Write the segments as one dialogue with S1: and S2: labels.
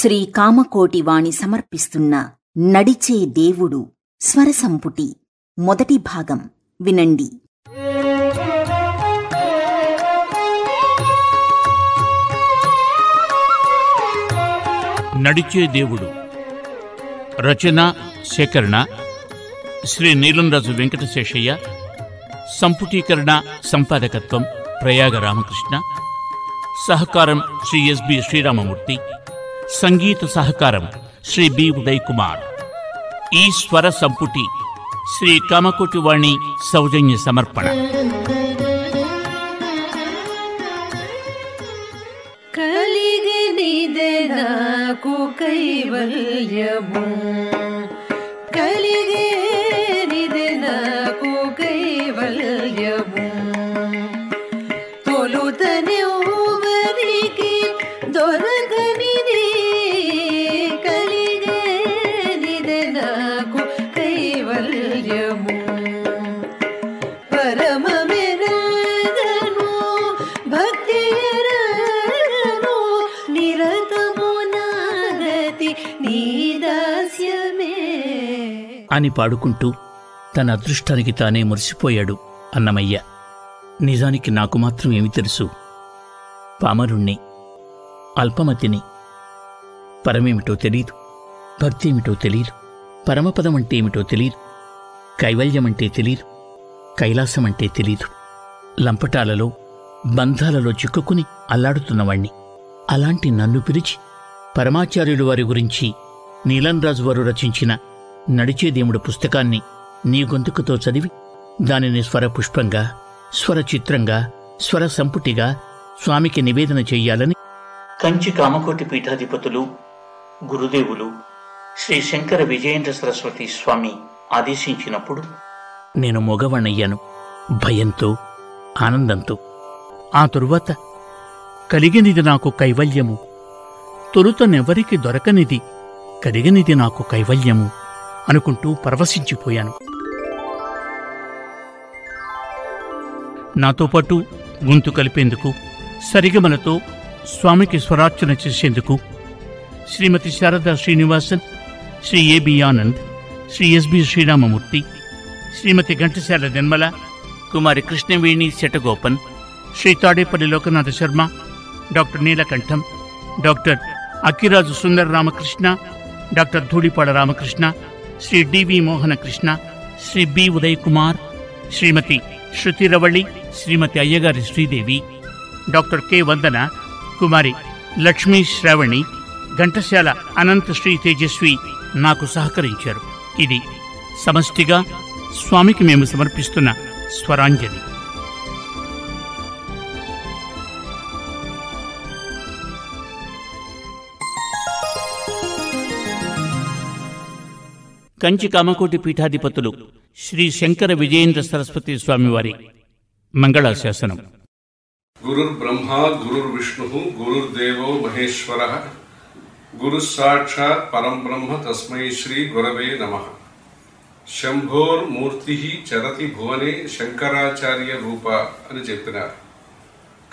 S1: శ్రీ కామకోటి వాణి సమర్పిస్తున్న నడిచే దేవుడు స్వరసంపుటి మొదటి భాగం. వినండి.
S2: నడిచే దేవుడు. రచన సేకరణ శ్రీ నీలంరాజు వెంకటశేషయ్య. సంపుటీకరణ సంపాదకత్వం ప్రయాగ రామకృష్ణ. సహకారం శ్రీ ఎస్బి శ్రీరామమూర్తి. సంగీత సహకారం శ్రీ బి ఉదయ్ కుమార్ ఈ స్వర సంపుటి శ్రీ కమకుటివాణి సౌజన్య సమర్పణ.
S3: కలిగినిదే నాకు కైవల్యము. కలిగేనిదే
S2: అని పాడుకుంటూ తన అదృష్టానికి తానే మురిసిపోయాడు అన్నమయ్య. నిజానికి నాకు మాత్రం ఏమి తెలుసు. పామరుణ్ణి అల్పమతిని. పరమేమిటో తెలీదు భక్తి ఏమిటో తెలీదు పరమపదం అంటే ఏమిటో తెలీదు కైవల్యమంటే తెలీదు కైలాసమంటే తెలీదు. లంపటాలలో బంధాలలో చిక్కుకుని అల్లాడుతున్నవాణ్ణి. అలాంటి నన్ను పిలిచి పరమాచార్యులు వారి గురించి నీలంరాజు వారు రచించిన నడిచే దేవుడు పుస్తకాన్ని నీ గొంతుకుతో చదివి దానిని స్వర పుష్పంగా స్వర చిత్రంగా స్వర సంపుటిగా స్వామికి నివేదన చెయ్యాలని కంచి కామకోటి పీఠాధిపతులు గురుదేవులు శ్రీ శంకర విజయేంద్ర సరస్వతి స్వామి ఆదేశించినప్పుడు నేను మొగవణయ్యాను భయంతో ఆనందంతో. ఆ తరువాత కలిగినది నాకు కైవల్యము. తొలుతనెవరికి దొరకనిది కలిగినది నాకు కైవల్యము. అనుకుంటూ పరవశించిపోయాను. నాతో పాటు గొంతు కలిపేందుకు సరిగమలతో స్వామికి స్వరార్చన చేసేందుకు Shrimati Sharada Srinivasan Shri A B Anand Shri S B Sriramamurthy Shrimati Ghantasala Nirmala Kumari Krishnaveni Satagopan Shri Tadepalli Lokanatha Sharma doctor Neelakantham doctor Akkiraju Sundara Ramakrishna doctor Dhulipala Ramakrishna Shri D V Mohana Krishna Shri B. Uday Kumar Shrimati Shruthiravali Shrimati Ayyagari Sridevi doctor K. Vandana Kumari Lakshmi Sravani Ghantasala Anantha Sri Tejaswi నాకు సహకరించారు. ఇది సమష్టిగా స్వామికి మేము సమర్పిస్తున్న స్వరాంజలి. కంచి కామకోటి పీఠాధిపతులు శ్రీ శంకర విజయేంద్ర సరస్వతి స్వామివారి మంగళాశాసనం.
S4: గురుర్ గురుర్విష్ణు గురుర్దేవో మహేశ్వర. గురు సాక్షాత్ పరం బ్రహ్మ తస్మై శ్రీ గురవే నమ. శంభోర్మూర్తి చరతి భువనే శంకరాచార్య రూప అని చెప్పినారు.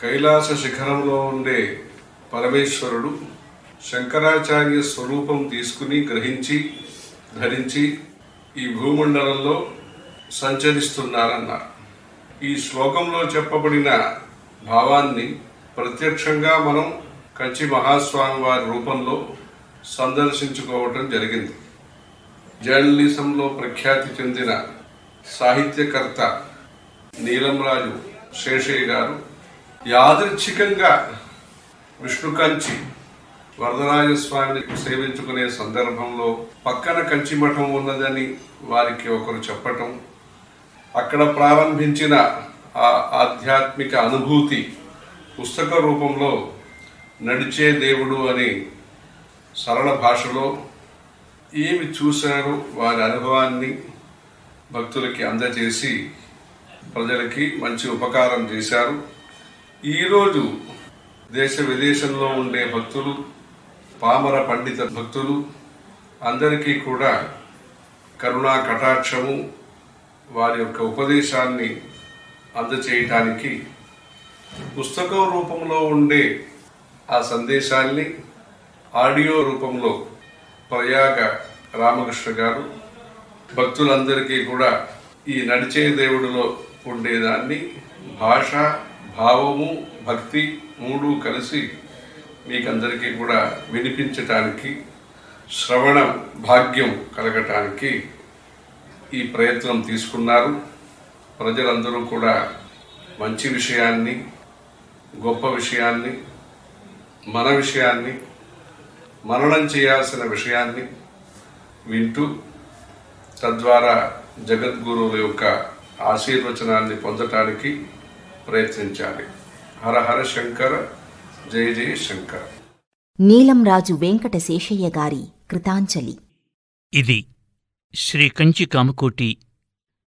S4: కైలాస శిఖరంలో ఉండే పరమేశ్వరుడు శంకరాచార్య స్వరూపం తీసుకుని గ్రహించి ధరించి ఈ భూమండలంలో సంచరిస్తున్నారన్నారు. ఈ శ్లోకంలో చెప్పబడిన భావాన్ని ప్రత్యక్షంగా మనం కంచి మహాస్వామి వారి రూపంలో సందర్శించుకోవటం జరిగింది. జర్నలిజంలో ప్రఖ్యాతి చెందిన సాహిత్యకర్త నీలంరాజు శేషయ్య గారు యాదృచ్ఛికంగా విష్ణు కంచి వరదరాజస్వామిని సేవించుకునే సందర్భంలో పక్కన కంచి మఠం ఉన్నదని వారికి ఒకరు చెప్పటం అక్కడ ప్రారంభించిన ఆ ఆధ్యాత్మిక అనుభూతి పుస్తక రూపంలో నడిచే దేవుడు అని సరళ భాషలో ఏమి చూశారో వారి అనుభవాన్ని భక్తులకి అందజేసి ప్రజలకి మంచి ఉపకారం చేశారు. ఈరోజు దేశ విదేశంలో ఉండే భక్తులు పామర పండిత భక్తులు అందరికీ కూడా కరుణా కటాక్షము వారి యొక్క ఉపదేశాన్ని అందచేయటానికి పుస్తకం రూపంలో ఉండే ఆ సందేశాన్ని ఆడియో రూపంలో ప్రయాగ రామకృష్ణ గారు భక్తులందరికీ కూడా ఈ నడిచే దేవుడిలో ఉండేదాన్ని భాష భావము భక్తి మూడు కలిసి మీకందరికీ కూడా వినిపించటానికి శ్రవణ భాగ్యం కలగటానికి ఈ ప్రయత్నం తీసుకున్నారు. ప్రజలందరూ కూడా మంచి విషయాన్ని గొప్ప విషయాన్ని మన విషయాన్ని మననం చేయాల్సిన విషయాన్ని వింటూ తద్వారా జగద్గురువుల యొక్క ఆశీర్వచనాన్ని పొందటానికి ప్రయత్నించాలి. హర హర శంకర జయ జయ శంకర
S1: నీలంరాజు వెంకట శేషయ్య గారి కృతాంజలి.
S2: ఇది శ్రీ కంచి కామకోటి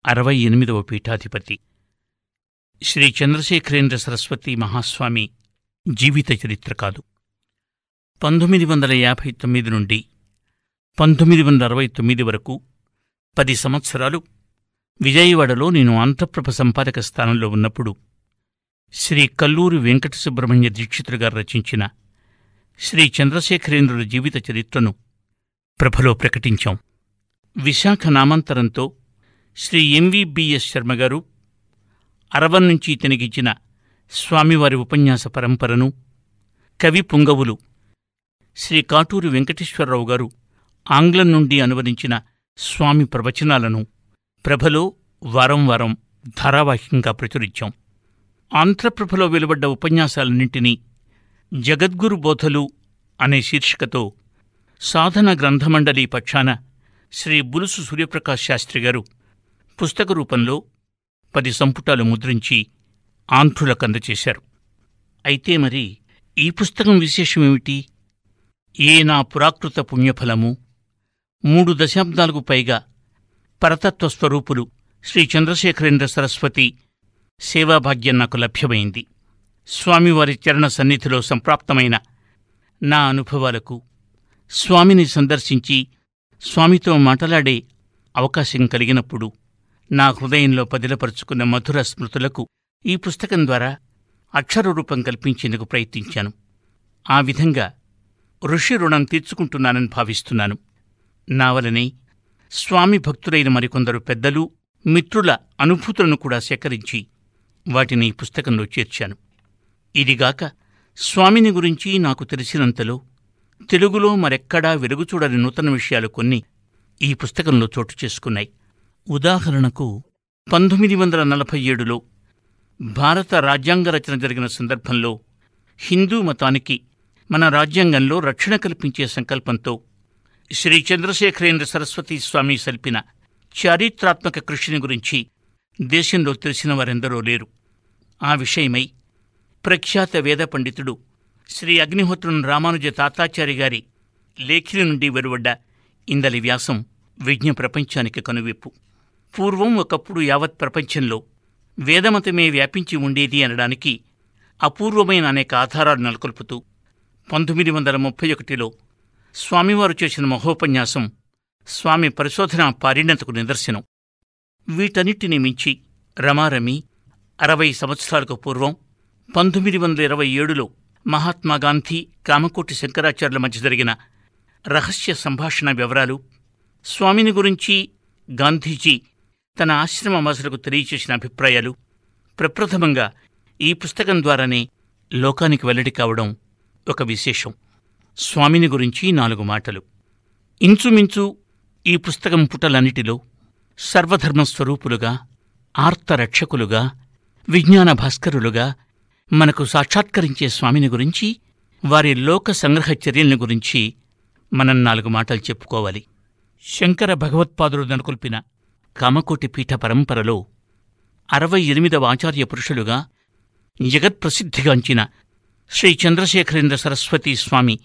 S2: అరవై ఎనిమిదవ పీఠాధిపతి. శ్రీ చంద్రశేఖరేంద్ర సరస్వతి మహాస్వామి జీవిత చరిత్ర కాదు. పంతొమ్మిది వందల యాభై తొమ్మిది నుండి పంతొమ్మిది వందల అరవై తొమ్మిది వరకు పది సంవత్సరాలు విజయవాడలో నేను ఆంధ్రప్రభ సంపాదక స్థానంలో ఉన్నప్పుడు శ్రీ కల్లూరి వెంకట సుబ్రహ్మణ్య దీక్షితులు గారు రచించిన శ్రీ చంద్రశేఖరేంద్రుల జీవిత చరిత్రను ప్రభలో ప్రకటించాం. విశాఖ నామాంతరంతో శ్రీ ఎంవిబిఎస్ శర్మ గారు అరవన్ నుంచి తినిగించిన స్వామివారి ఉపన్యాస పరంపరను కవి పుంగవులు శ్రీ కాటూరి వెంకటేశ్వరరావు గారు ఆంగ్లం నుండి అనువదించిన స్వామి ప్రవచనాలను ప్రభలో వారం వారం ధారావాహికంగా ప్రచురించాం. ఆంధ్రప్రభలో వెలువడ్డ ఉపన్యాసాలన్నింటినీ జగద్గురు బోధలు అనే శీర్షికతో సాధన గ్రంథమండలి పక్షాన శ్రీ బులుసు సూర్యప్రకాష్ శాస్త్రి గారు పుస్తక రూపంలో పది సంపుటాలు ముద్రించి ఆంధ్రులకు అందచేశారు అయితే మరి ఈ పుస్తకం విశేషమేమిటి? ఏ నా పురాకృత పుణ్యఫలము? మూడు దశాబ్దాలకు పైగా పరతత్వ స్వరూపులు శ్రీ చంద్రశేఖరేంద్ర సరస్వతి సేవాభాగ్యం నాకు లభ్యమైంది. స్వామివారి చరణ సన్నిధిలో సంప్రాప్తమైన నా అనుభవాలకు స్వామిని సందర్శించి స్వామితో మాట్లాడే అవకాశం కలిగినప్పుడు నా హృదయంలో పదిలపరుచుకున్న మధుర స్మృతులకు ఈ పుస్తకం ద్వారా అక్షర రూపం కల్పించేందుకు ప్రయత్నించాను. ఆ విధంగా ఋషి రుణం తీర్చుకుంటున్నానని భావిస్తున్నాను. నా వలనే స్వామి భక్తులైన మరికొందరు పెద్దలు మిత్రుల అనుభూతులను కూడా సేకరించి వాటిని పుస్తకంలో చేర్చాను. ఇదిగాక స్వామిని గురించి నాకు తెలిసినంతలో తెలుగులో మరెక్కడా వెలుగుచూడని నూతన విషయాలు కొన్ని ఈ పుస్తకంలో చోటు చేసుకున్నాయి. ఉదాహరణకు పంతొమ్మిది వందల నలభై ఏడులో భారత రాజ్యాంగ రచన జరిగిన సందర్భంలో హిందూ మతానికి మన రాజ్యాంగంలో రక్షణ కల్పించే సంకల్పంతో శ్రీ చంద్రశేఖరేంద్ర సరస్వతి స్వామి సల్పిన చారిత్రాత్మక కృషిని గురించి దేశంలో తెలిసిన వారెందరో లేరు. ఆ విషయమై ప్రఖ్యాత వేద పండితుడు శ్రీ అగ్నిహోత్రం రామానుజ తాతాచారి గారి లేఖిని నుండి వెలువడ్డ ఇందలి వ్యాసం విజ్ఞ ప్రపంచానికి కనువిప్పు. పూర్వం ఒకప్పుడు యావత్ ప్రపంచంలో వేదమతమే వ్యాపించి ఉండేది అనడానికి అపూర్వమైన అనేక ఆధారాలు నెలకొల్పుతూ పంతొమ్మిది వందల ముప్పై ఒకటిలో స్వామివారు చేసిన మహోపన్యాసం స్వామి పరిశోధన పారిణతకు నిదర్శనం. వీటన్నిటిని మించి రమారమి అరవై సంవత్సరాలకు పూర్వం పంతొమ్మిది వందల ఇరవై ఏడులో మహాత్మాగాంధీ కామకోటి శంకరాచార్యుల మధ్య జరిగిన రహస్య సంభాషణ వివరాలు స్వామిని గురించి గాంధీజీ తన ఆశ్రమ వాసులకు తెలియచేసిన అభిప్రాయాలు ప్రప్రథమంగా ఈ పుస్తకం ద్వారానే లోకానికి వెల్లడి కావడం ఒక విశేషం. స్వామిని గురించి నాలుగు మాటలు. ఇంచుమించు ఈ పుస్తకం పుటలన్నిటిలో సర్వధర్మ స్వరూపులుగా ఆర్తరక్షకులుగా విజ్ఞాన భాస్కరులుగా మనకు సాక్షాత్కరించే స్వామిని గురించి వారి లోక సంగ్రహ చర్యల్ని గురించి మనం నాలుగు మాటలు చెప్పుకోవాలి. శంకర భగవత్పాదులు నెలకొల్పిన కామకోటి పీఠ పరంపరలో అరవై ఎనిమిదవ ఆచార్య పురుషులుగా జగత్ప్రసిద్ధిగాంచిన శ్రీ చంద్రశేఖరేంద్ర సరస్వతి స్వామి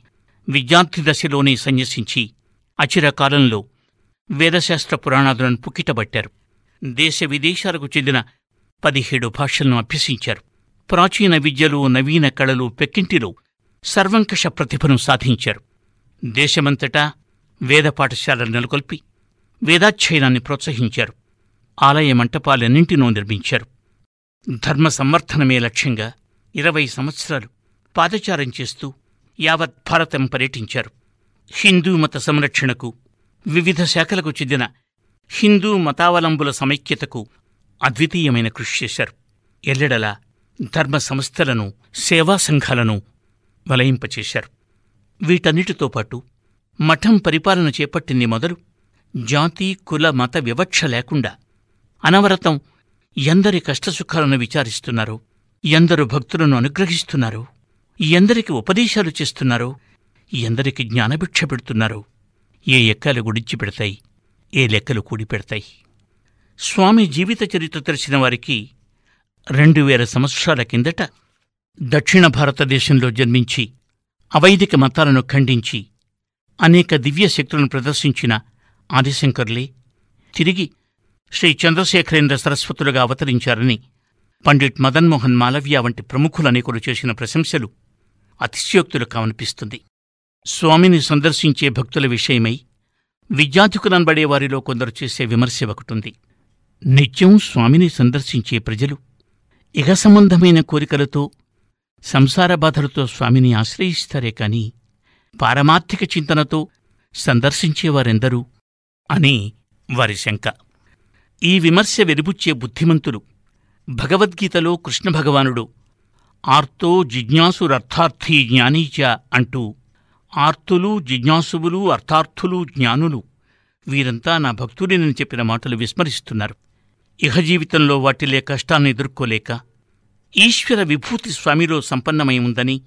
S2: విద్యార్థి దశలోనే సన్యసించి అచిర కాలంలో వేదశాస్త్ర పురాణాదులను పుక్కిటబట్టారు. దేశ విదేశాలకు చెందిన పదిహేడు భాషలను అభ్యసించారు. ప్రాచీన విద్యలు నవీన కళలు పెక్కింటిలో సర్వంకష ప్రతిభను సాధించారు. దేశమంతటా వేద పాఠశాలలు నెలకొల్పి వేదాధ్యయనాన్ని ప్రోత్సహించారు. ఆలయ మంటపాలన్నింటినో నిర్మించారు. ధర్మ సంవర్ధనమే లక్ష్యంగా ఇరవై సంవత్సరాలు పాదచారం చేస్తూ యావత్ భారతం పర్యటించారు. హిందూ మత సంరక్షణకు వివిధ శాఖలకు చెందిన హిందూ మతావలంబుల సమైక్యతకు అద్వితీయమైన కృషి చేశారు. ఎల్లెడల ధర్మ సంస్థలను సేవా సంఘాలను వలయింపచేశారు. వీటన్నిటితో పాటు మఠం పరిపాలన చేపట్టింది మొదలు జాతి కుల మత వివక్ష లేకుండా అనవరతం ఎందరి కష్టసుఖాలను విచారిస్తున్నారో ఎందరు భక్తులను అనుగ్రహిస్తున్నారో ఎందరికి ఉపదేశాలు చేస్తున్నారో ఎందరికి జ్ఞానభిక్ష పెడుతున్నారో ఏ ఎక్కలు గుడిచి పెడతాయి ఏ లెక్కలు కూడి పెడతాయి. స్వామి జీవిత చరిత్ర తెలిసిన వారికి రెండు వేల సంవత్సరాల కిందట దక్షిణ భారతదేశంలో జన్మించి అవైదిక మతాలను ఖండించి అనేక దివ్య శక్తులను ప్రదర్శించిన ఆదిశంకర్లే తిరిగి శ్రీ చంద్రశేఖరేంద్ర సరస్వతులుగా అవతరించారని పండిట్ మదన్మోహన్ మాలవ్య వంటి ప్రముఖులు అనేకులు చేసిన ప్రశంసలు అతిశయోక్తులు కావనిపిస్తుంది. స్వామిని సందర్శించే భక్తుల విషయమై విద్యాధికులనబడే వారిలో కొందరు చేసే విమర్శ ఒకటుంది. నిత్యం స్వామిని సందర్శించే ప్రజలు ఇగ సంబంధమైన కోరికలతో సంసార బాధలతో స్వామిని ఆశ్రయిస్తారే కాని పారమార్థిక చింతనతో సందర్శించేవారెందరూ అని వారి శంక. ఈ విమర్శ వెలుబుచ్చే బుద్ధిమంతులు భగవద్గీతలో కృష్ణ భగవానుడు ఆర్తో జిజ్ఞాసురర్థార్థీ జ్ఞానీచ అంటూ ఆర్తులు జిజ్ఞాసువులు అర్థార్థులు జ్ఞానులు వీరంతా నా భక్తుడినని చెప్పిన మాటలు విస్మరిస్తున్నారు. ఇహ జీవితంలో వాటిలే కష్టాన్ని ఎదుర్కోలేక ఈశ్వర విభూతి స్వామిలో సంపన్నమై ఉందని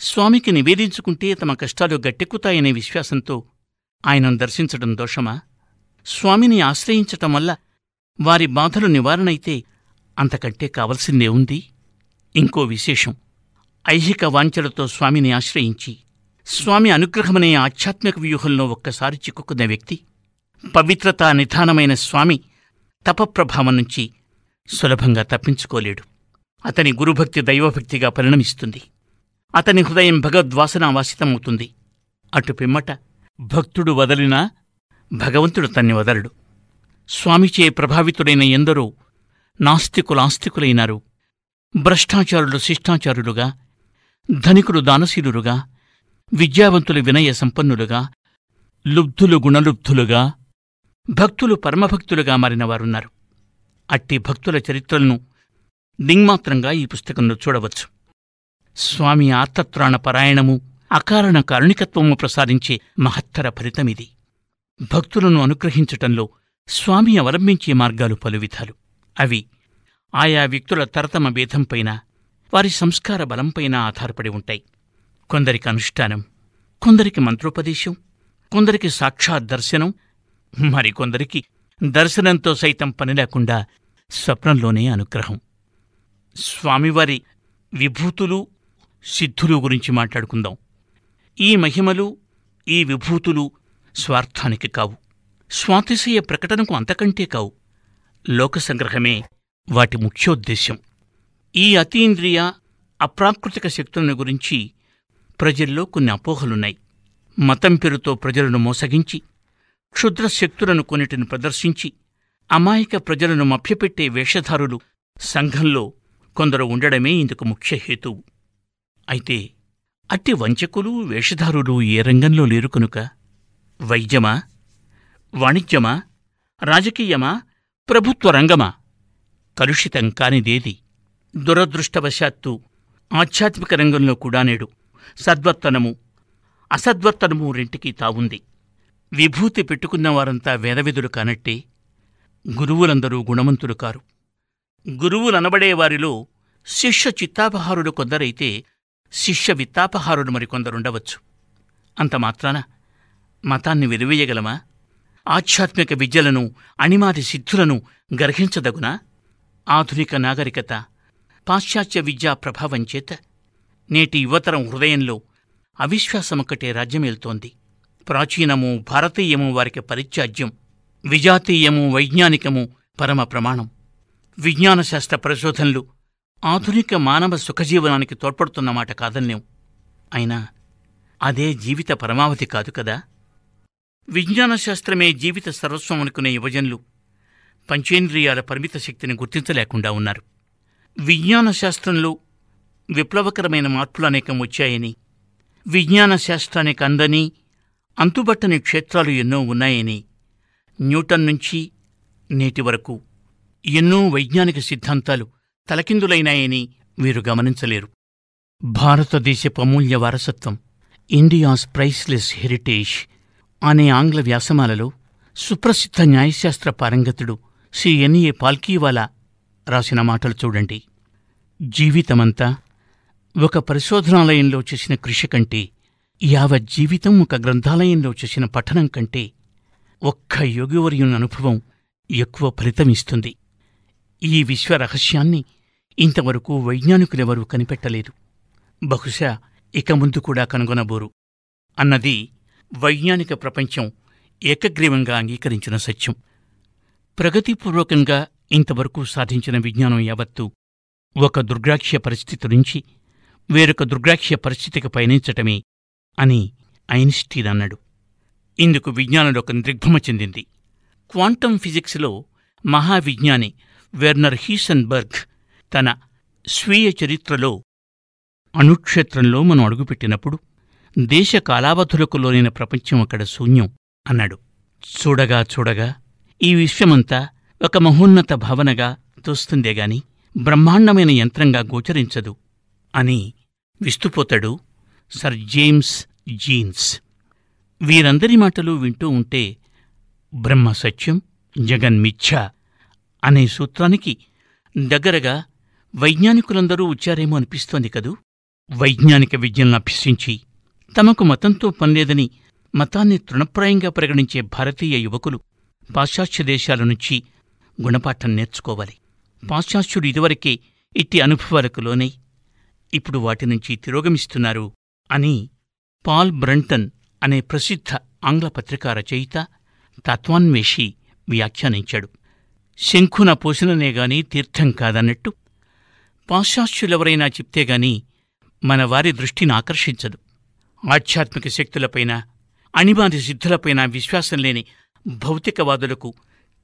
S2: స్వామికి నివేదించుకుంటే తమ కష్టాలు గట్టెక్కుతాయనే విశ్వాసంతో ఆయనను దర్శించడం దోషమా? స్వామిని ఆశ్రయించటం వల్ల వారి బాధలు నివారణైతే అంతకంటే కావలసిందే ఉంది? ఇంకో విశేషం. ఐహిక వాంఛలతో స్వామిని ఆశ్రయించి స్వామి అనుగ్రహమనే ఆధ్యాత్మిక వ్యూహంలో ఒక్కసారి చిక్కుకున్న వ్యక్తి పవిత్రతా నిధానమైన స్వామి తపప్రభావం నుంచి సులభంగా తప్పించుకోలేడు. అతని గురుభక్తి దైవభక్తిగా పరిణమిస్తుంది. అతని హృదయం భగవద్వాసనావాసితమవుతుంది అటు పిమ్మట భక్తుడు వదలినా భగవంతుడు తన్ని వదలడు. స్వామిచే ప్రభావితుడైన ఎందరో నాస్తికులాస్తికులైనారు. భ్రష్టాచారులు శిష్టాచారులుగా ధనికులు దానశీలురుగా విద్యావంతులు వినయ సంపన్నులుగా లుబ్ధులు గుణలుబ్ధులుగా భక్తులు పరమభక్తులుగా మారినవారున్నారు. అట్టి భక్తుల చరిత్రలను దింగ్మాత్రంగా ఈ పుస్తకంలో చూడవచ్చు. స్వామి ఆర్తత్రాణ పరాయణము అకారణ కారుణికత్వము ప్రసాదించే మహత్తర ఫలితమిది భక్తులను అనుగ్రహించటంలో స్వామి అవలంబించే మార్గాలు పలువిధాలు అవి ఆయా వ్యక్తుల తరతమ భేదంపైన వారి సంస్కార బలంపైన ఆధారపడి ఉంటాయి. కొందరికి అనుష్ఠానం కొందరికి మంత్రోపదేశం కొందరికి సాక్షాత్ దర్శనం మరికొందరికి దర్శనంతో సైతం పని లేకుండా స్వప్నంలోనే అనుగ్రహం. స్వామివారి విభూతులు సిద్ధులు గురించి మాట్లాడుకుందాం. ఈ మహిమలు ఈ విభూతులు స్వార్థానికి కావు. స్వాతిశయ ప్రకటనకు అంతకంటే కావు. లోక సంగ్రహమే వాటి ముఖ్యోద్దేశ్యం. ఈ అతీంద్రియ అప్రాకృతిక శక్తులను గురించి ప్రజల్లో కొన్ని అపోహలున్నాయి. మతం పేరుతో ప్రజలను మోసగించి క్షుద్ర శక్తులను కొన్నిటిని ప్రదర్శించి అమాయక ప్రజలను మభ్యపెట్టే వేషధారులు సంఘంలో కొందరు ఉండడమే ఇందుకు ముఖ్య హేతువు. అయితే అట్టి వంచకులు వేషధారులు ఏ రంగంలో లేరు కనుక? వైద్యమా? వాణిజ్యమా? రాజకీయమా? ప్రభుత్వ రంగమా? కలుషితం కానిదేది. దురదృష్టవశాత్తు ఆధ్యాత్మిక రంగంలో కూడా నేడు సద్వర్తనము అసద్వర్తనము రెంటికి తావుంది. విభూతి పెట్టుకున్నవారంతా వేదవిధులు కానట్టే గురువులందరూ గుణవంతులు కారు. గురువులనబడేవారిలో శిష్య చిత్తాపహారులు కొందరైతే శిష్య విత్తాపహారులు మరికొందరుండవచ్చు అంత మాత్రాన మతాన్ని వెలివేయగలమా? ఆధ్యాత్మిక విద్యలను అణిమాది సిద్ధులను గర్హించదగునా? ఆధునిక నాగరికత పాశ్చాత్య విద్యా ప్రభావం చేత నేటి యువతరం హృదయంలో అవిశ్వాసమొక్కటే రాజ్యమేల్తోంది. ప్రాచీనము భారతీయము వారికి పరిత్యాజ్యం విజాతీయము వైజ్ఞానికము పరమ ప్రమాణం. విజ్ఞానశాస్త్ర పరిశోధనలు ఆధునిక మానవ సుఖజీవనానికి తోడ్పడుతున్నమాట కాదన్నేం అయినా అదే జీవిత పరమావధి కాదు కదా? విజ్ఞానశాస్త్రమే జీవిత సర్వస్వం అనుకునే యువజనులు పంచేంద్రియాల పరిమిత శక్తిని గుర్తించలేకుండా ఉన్నారు. విజ్ఞాన శాస్త్రంలో విప్లవకరమైన మార్పులు అనేకం వచ్చాయని విజ్ఞాన శాస్త్రానికి అందని అంతుబట్టని క్షేత్రాలు ఎన్నో ఉన్నాయని న్యూటన్ నుంచి నేటి వరకు ఎన్నో వైజ్ఞానిక సిద్ధాంతాలు తలకిందులైనాయని వీరు గమనించలేరు. భారతదేశపు అమూల్య వారసత్వం ఇండియాస్ ప్రైస్లెస్ హెరిటేజ్ అనే ఆంగ్ల వ్యాసమాలలో సుప్రసిద్ధ న్యాయశాస్త్ర పారంగతుడు శ్రీ ఎన్ఏ పాల్కీవాలా రాసిన మాటలు చూడండి. జీవితమంతా ఒక పరిశోధనాలయంలో చేసిన కృషి కంటే యావత్ జీవితం ఒక గ్రంథాలయంలో చేసిన పఠనం కంటే ఒక్క యోగివర్యుని అనుభవం ఎక్కువ ఫలితమిస్తుంది ఈ విశ్వ రహస్యాన్ని ఇంతవరకు వైజ్ఞానికులెవరూ కనిపెట్టలేదు. బహుశా ఇక ముందు కూడా కనుగొనబోరు. అన్నది వైజ్ఞానిక ప్రపంచం ఏకగ్రీవంగా అంగీకరించిన సత్యం. ప్రగతిపూర్వకంగా ఇంతవరకు సాధించిన విజ్ఞానం యావత్తు ఒక దుర్గ్రాక్ష్య పరిస్థితి నుంచి వేరొక దుర్గ్రాక్ష్య పరిస్థితికి పయనించటమే అని ఐన్స్టీన్ అన్నాడు. ఇందుకు విజ్ఞానంలో ఒక దిగ్భ్రమ చెందింది. క్వాంటం ఫిజిక్స్లో మహావిజ్ఞాని వెర్నర్ హీసన్బర్గ్ తన స్వీయ చరిత్రలో అణుక్షేత్రంలో మనం అడుగుపెట్టినప్పుడు దేశ కాలావధులకు లోనైన ప్రపంచం అక్కడ శూన్యం అన్నాడు. చూడగా చూడగా ఈ విశ్వమంతా ఒక మహోన్నత భావనగా తోస్తుందేగాని బ్రహ్మాండమైన యంత్రంగా గోచరించదు అని విస్తుపోతాడు సర్ జేమ్స్ జీన్స్. వీరందరి మాటలు వింటూ ఉంటే బ్రహ్మ సత్యం జగన్మిథ్య అనే సూత్రానికి దగ్గరగా వైజ్ఞానికులందరూ వచ్చారేమో అనిపిస్తోంది కదూ? వైజ్ఞానిక విద్యలను అభ్యసించి తమకు మతంతో పనిలేదని మతాన్ని తృణప్రాయంగా పరిగణించే భారతీయ యువకులు పాశ్చాత్య దేశాల నుంచి గుణపాఠం నేర్చుకోవాలి. పాశ్చాత్యుడు ఇదివరకే ఇట్టి అనుభవాలకు లోనై ఇప్పుడు వాటి నుంచి తిరోగమిస్తున్నారు అని పాల్ బ్రంటన్ అనే ప్రసిద్ధ ఆంగ్ల పత్రికా రచయిత తత్వాన్వేషి వ్యాఖ్యానించాడు. శంఖున పోషణనేగాని తీర్థం కాదన్నట్టు పాశ్చాత్యులెవరైనా చెప్తే గాని మన వారి దృష్టిని ఆకర్షించదు. ఆధ్యాత్మిక శక్తులపైన అణిమాది సిద్ధులపైన విశ్వాసం లేని భౌతికవాదులకు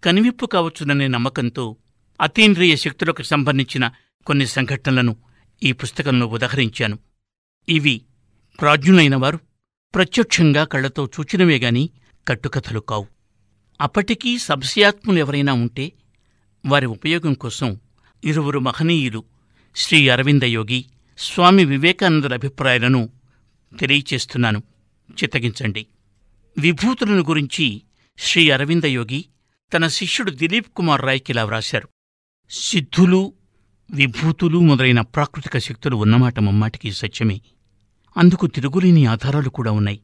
S2: కనివిప్పు కావచ్చుననే నమ్మకంతో అతీంద్రియ శక్తులకు సంబంధించిన కొన్ని సంఘటనలను ఈ పుస్తకంలో ఉదహరించాను. ఇవి ప్రాజ్ఞులైన వారు ప్రత్యక్షంగా కళ్ళతో చూచినవే గాని కట్టుకథలు కావు. అప్పటికీ సంశయాత్ములెవరైనా ఉంటే వారి ఉపయోగం కోసం ఇరువురు మహనీయులు శ్రీ అరవిందయోగి స్వామి వివేకానందుల అభిప్రాయాలను తెలియచేస్తున్నాను. చిత్తగించండి. విభూతులను గురించి శ్రీ అరవిందయోగి తన శిష్యుడు దిలీప్ కుమార్ రాయ్కి ఇలా వ్రాశారు. సిద్ధులు విభూతులు మొదలైన ప్రాకృతిక శక్తులు ఉన్నమాట ముమ్మాటికి సత్యమే. అందుకు తిరుగులేని ఆధారాలు కూడా ఉన్నాయి.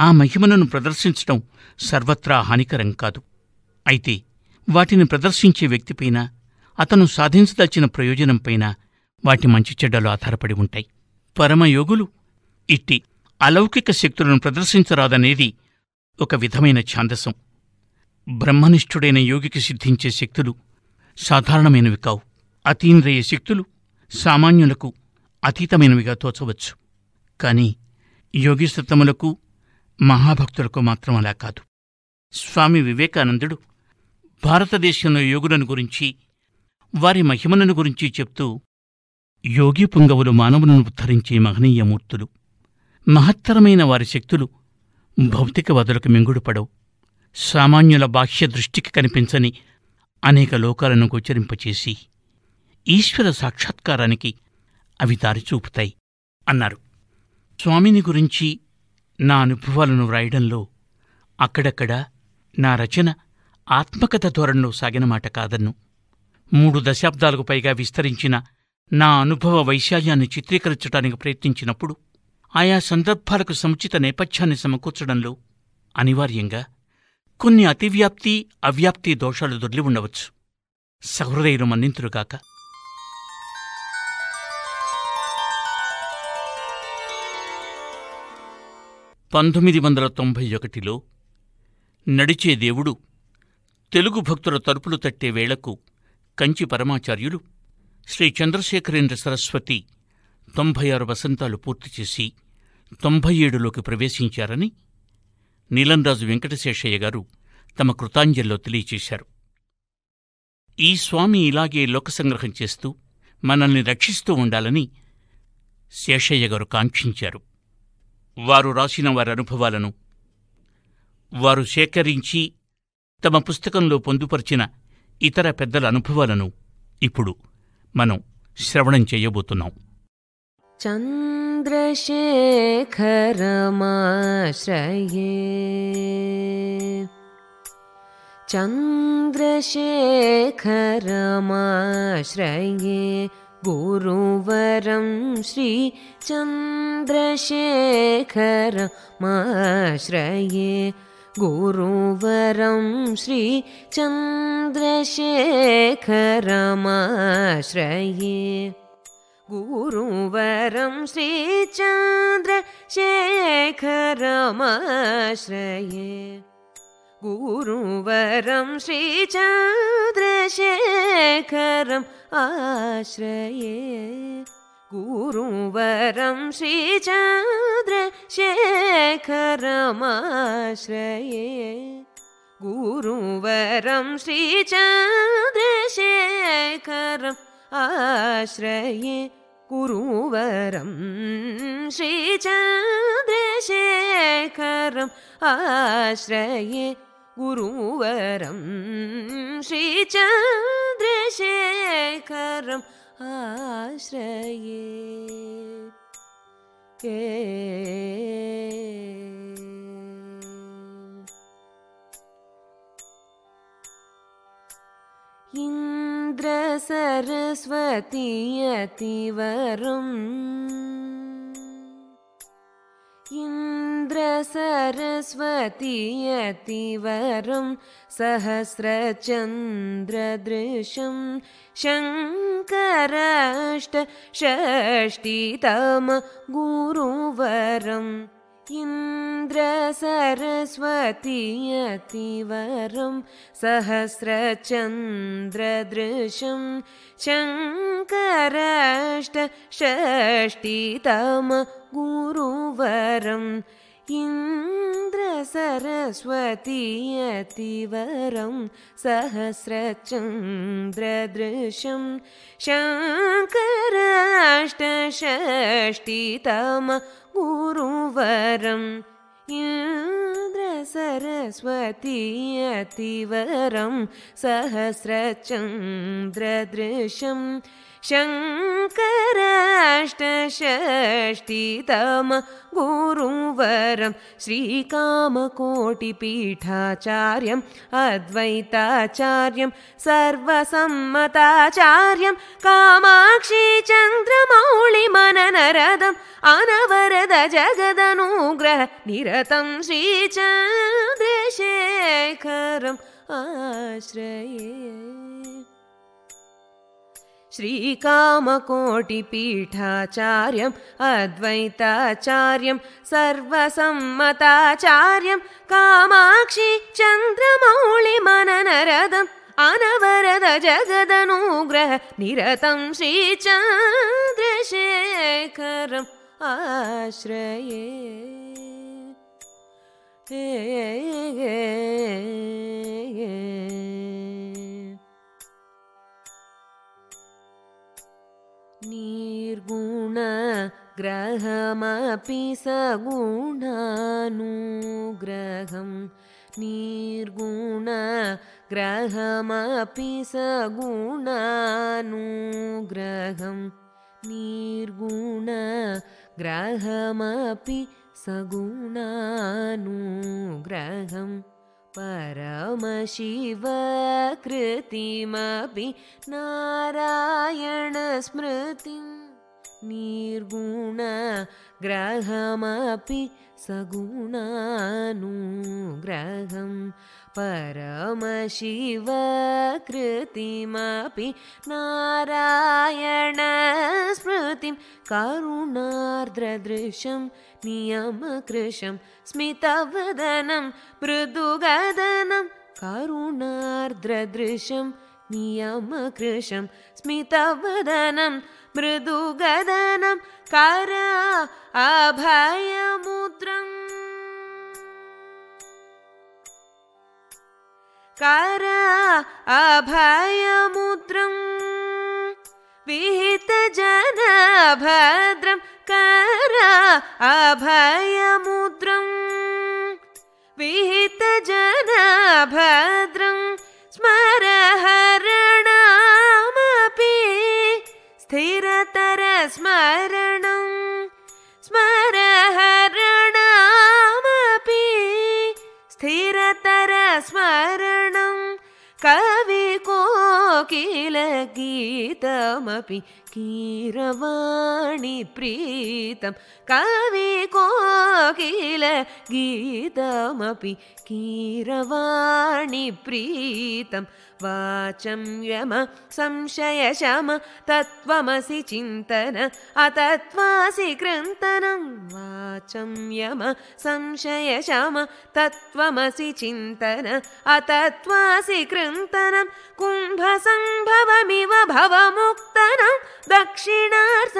S2: ఆ మహిమలను ప్రదర్శించడం సర్వత్రా హానికరం కాదు. అయితే వాటిని ప్రదర్శించే వ్యక్తిపైన అతను సాధించదలిచిన ప్రయోజనంపైన వాటి మంచి చెడ్డలు ఆధారపడి ఉంటాయి. పరమయోగులు ఇట్టి అలౌకిక శక్తులను ప్రదర్శించరాదనేది ఒక విధమైన ఛాందసం. బ్రహ్మనిష్ఠుడైన యోగికి సిద్ధించే శక్తులు సాధారణమైనవి కావు. అతీంద్రియ శక్తులు సామాన్యులకు అతీతమైనవిగా తోచవచ్చు. కాని యోగిస్తములకు మహాభక్తులకు మాత్రం అలా కాదు. స్వామి వివేకానందుడు భారతదేశంలో యోగులను గురించి వారి మహిమలను గురించి చెప్తూ యోగి పుంగవులు మానవులను ఉద్ధరించే మహనీయమూర్తులు మహత్తరమైన వారి శక్తులు భౌతికవాదులకు మింగుడుపడవు. సామాన్యుల బాహ్య దృష్టికి కనిపించని అనేక లోకాలను గోచరింపచేసి ఈశ్వర సాక్షాత్కారానికి అవి దారి చూపుతాయి అన్నారు. స్వామిని గురించి నా అనుభవాలను వ్రాయడంలో అక్కడక్కడ నా రచన ఆత్మకథ ధోరణిలో సాగిన మాట కాదన్ను. మూడు దశాబ్దాలకు పైగా విస్తరించిన నా అనుభవ వైశాల్యాన్ని చిత్రీకరించడానికి ప్రయత్నించినప్పుడు ఆయా సందర్భాలకు సముచిత నేపథ్యాన్ని సమకూర్చడంలో అనివార్యంగా కొన్ని అతివ్యాప్తి అవ్యాప్తి దోషాలు దొర్లి ఉండవచ్చు. సహృదయులు మన్నింతురుగాక. పంతొమ్మిది వందల తొంభై ఒకటిలో నడిచే దేవుడు తెలుగు భక్తుల తలుపులు తట్టే వేళకు కంచి పరమాచార్యులు శ్రీ చంద్రశేఖరేంద్ర సరస్వతి తొంభై ఆరు వసంతాలు పూర్తి చేసి తొంభై ఏడులోకి ప్రవేశించారని నీలంరాజు వెంకటశేషయ్య గారు తమ కృతాంజల్లో తెలియచేశారు. ఈ స్వామి ఇలాగే లోకసంగ్రహం చేస్తూ మనల్ని రక్షిస్తూ ఉండాలని శేషయ్య గారు కాంక్షించారు. వారు రాసిన వారి అనుభవాలను. వారు సేకరించి తమ పుస్తకంలో పొందుపరిచిన ఇతర పెద్దల అనుభవాలను ఇప్పుడు మనం శ్రవణం చేయబోతున్నాం.
S5: చంద్రశేఖరమాశ్రయే. చంద్రశేఖరమాశ్రయే. गुरुवरं श्रीचन्द्रशेखरमाश्रये गुरुवरं श्रीचन्द्रशेखरमाश्रये गुरुवरं श्रीचन्द्रशेखरमाश्रये गुरुवरं श्रीचन्द्रशेखरम् आश्रये। गुरुवरं श्रीचन्द्रशेखरमाश्रये गुरुवरं श्रीचन्द्रशेखरम् आश्रये। गुरुवरं श्रीचन्द्रशेखरम् आश्रये गुरुवरं श्रीचन्द्रशेखरम् आश्रये। इन्द्रसरस्वती यतिवरं सहस्रचन्द्रदृशं शङ्कराष्ट षष्टितम गुरुवरम् किन्द्र सहस्रचन्द्रदृशं शङ्करष्टषष्टितम गुरुवरम् इन्द्रसरस्वतीयतिवरं सहस्रचन्द्रदृशं शङ्कराष्टषष्टितम उर्वरं य सरस्वतीयतिवरं सहस्रचन्द्रदृशम् शङ्कराष्टषष्टितम गुरुवरं श्रीकामकोटिपीठाचार्यम् अद्वैताचार्यं सर्वसम्मताचार्यं कामाक्षी चन्द्रमौळिमननरदम् अनवरद जगदनुग्रह निरतं श्रीचन्द्रशेखरम् आश्रये श्रीकामकोटिपीठाचार्यम् अद्वैताचार्यं सर्वसम्मताचार्यं कामाक्षी चन्द्रमौळिमननरदम् अनवरद जगदनुग्रह निरतं श्रीचन्द्रशेखरम् आश्रये। निर्गुण निर्गुणग्रहमपि सगुणानुग्रहं। निर्गुणग्रहमपि सगुणानुग्रहं। निर्गुणग्रहमपि सगुणानुग्रहम्। परमशिवकृतिमपि नारायणस्मृतिं निर्गुण ग्रहमपि सगुणानुग्रहं परमशिवकृतिमपि नारायणस्मृतिं करुणार्द्रदृशं नियमकृशं स्मितवदनं मृदुगदनं करुणार्द्रदृशं नियमकृशं स्मितवदनं मृदुगदनं कर अभयमुद्रम् कर अभयमुद्रम् विहितजनभद्रं कर अभयमुद्रम् विहितजनभद्रं स्मरहरणामपि। स्थिरतरस्मरणं कविकोकिलगीतमपि कीरवाणि प्रीतं कविकोकिलगीतमपि कीरवाणि प्रीतं वाचं यम संशयशम तत्त्वमसि चिन्तन अतत्त्वासि कृन्तनं वाचं यम संशयशम तत्त्वमसि चिन्तन अतत्त्वासि कृन्तनं कुम्भसम्भवमिव भवमुक्तनं दक्षिणार्थदेशिकं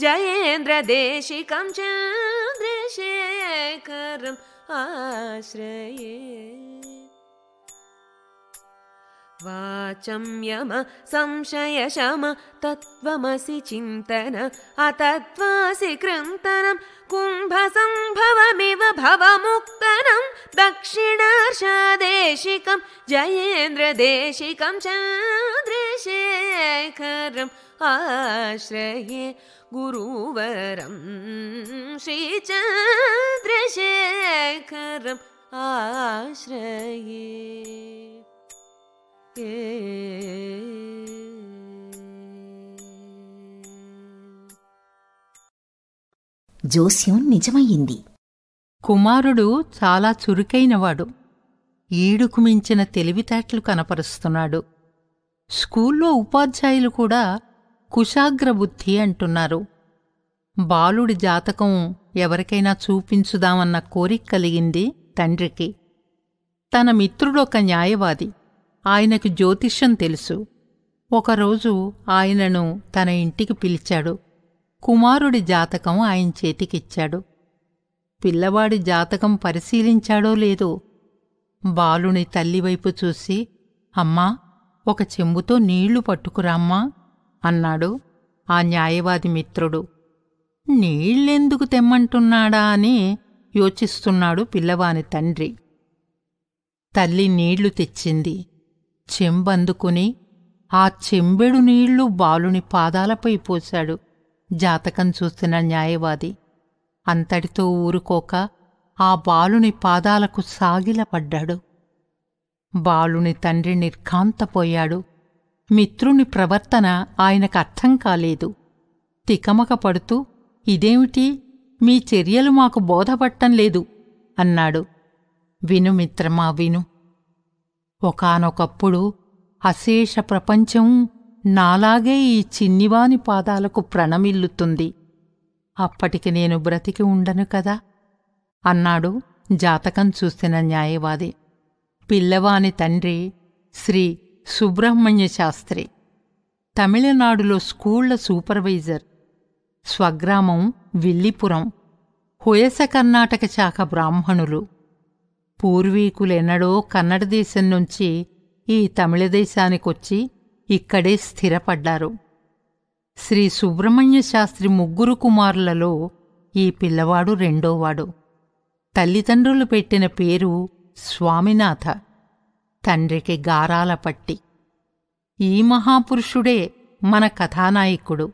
S5: जयेन्द्रदेशिकं चन्द्रशेखरम् आश्रये वाचं यम संशयशम तत्त्वमसि चिन्तन अतत्त्वासि कृन्तनं कुम्भसम्भवमिव भवमुक्तनं दक्षिणार्षदेशिकं जयेन्द्रदेशिकं चन्द्रशेखरम् आश्रये गुरुवरं श्रीचन्द्रशेखरम् आश्रये
S1: జోస్యం నిజమయ్యింది.
S6: కుమారుడు చాలా చురుకైనవాడు. ఈడుకు మించిన తెలివితేటలు కనపరుస్తున్నాడు. స్కూల్లో ఉపాధ్యాయులు కూడా కుశాగ్రబుద్ధి అంటున్నారు. బాలుడి జాతకం ఎవరికైనా చూపించుదామన్న కోరిక కలిగింది తండ్రికి. తన మిత్రుడొక న్యాయవాది. ఆయనకు జ్యోతిష్యం తెలుసు. ఒకరోజు ఆయనను తన ఇంటికి పిలిచాడు. కుమారుడి జాతకం ఆయన చేతికిచ్చాడు. పిల్లవాడి జాతకం పరిశీలించాడో లేదో బాలుని తల్లివైపు చూసి అమ్మా ఒక చెంబుతో నీళ్ళు పట్టుకురామ్మా అన్నాడు ఆ న్యాయవాది మిత్రుడు. నీళ్ళెందుకు తెమ్మంటున్నాడా అని యోచిస్తున్నాడు పిల్లవాని తండ్రి. తల్లి నీళ్ళు తెచ్చింది. చెంబందుకుని ఆ చెంబెడు నీళ్ళు బాలుని పాదాలపై పోశాడు. జాతకం చూసిన న్యాయవాది అంతటితో ఊరుకోక ఆ బాలుని పాదాలకు సాగిలపడ్డాడు. బాలుని తండ్రి నిర్ఘాంతపోయాడు. మిత్రుని ప్రవర్తన ఆయనకు అర్థం కాలేదు. తికమక పడుతూ ఇదేమిటి? మీ చర్యలు మాకు బోధపట్టం లేదు అన్నాడు. విను మిత్రమా విను. ఒకానొకప్పుడు అశేష ప్రపంచం నాలాగే ఈ చిన్నివాని పాదాలకు ప్రణమిల్లుతుంది. అప్పటికి నేను బ్రతికి ఉండను కదా? అన్నాడు జాతకం చూసిన న్యాయవాది. పిల్లవాని తండ్రి శ్రీ సుబ్రహ్మణ్య శాస్త్రి. తమిళనాడులో స్కూళ్ళ సూపర్వైజర్. స్వగ్రామం విల్లిపురం. హుయస కర్ణాటక శాఖ బ్రాహ్మణులు. పూర్వీకులెన్నడో కన్నడ దేశం నుంచి ఈ తమిళ దేశానికొచ్చి ఇక్కడే స్థిరపడ్డారు. శ్రీ సుబ్రహ్మణ్య శాస్త్రి ముగ్గురు కుమారులలో ఈ పిల్లవాడు రెండోవాడు. తల్లిదండ్రులు పెట్టిన పేరు స్వామినాథ తండ్రికి గారాల పట్టి ఈ మహాపురుషుడే మన కథానాయకుడు.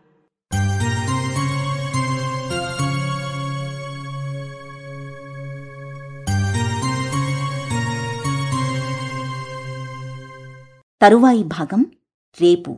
S1: తరువాయి భాగం రేపు.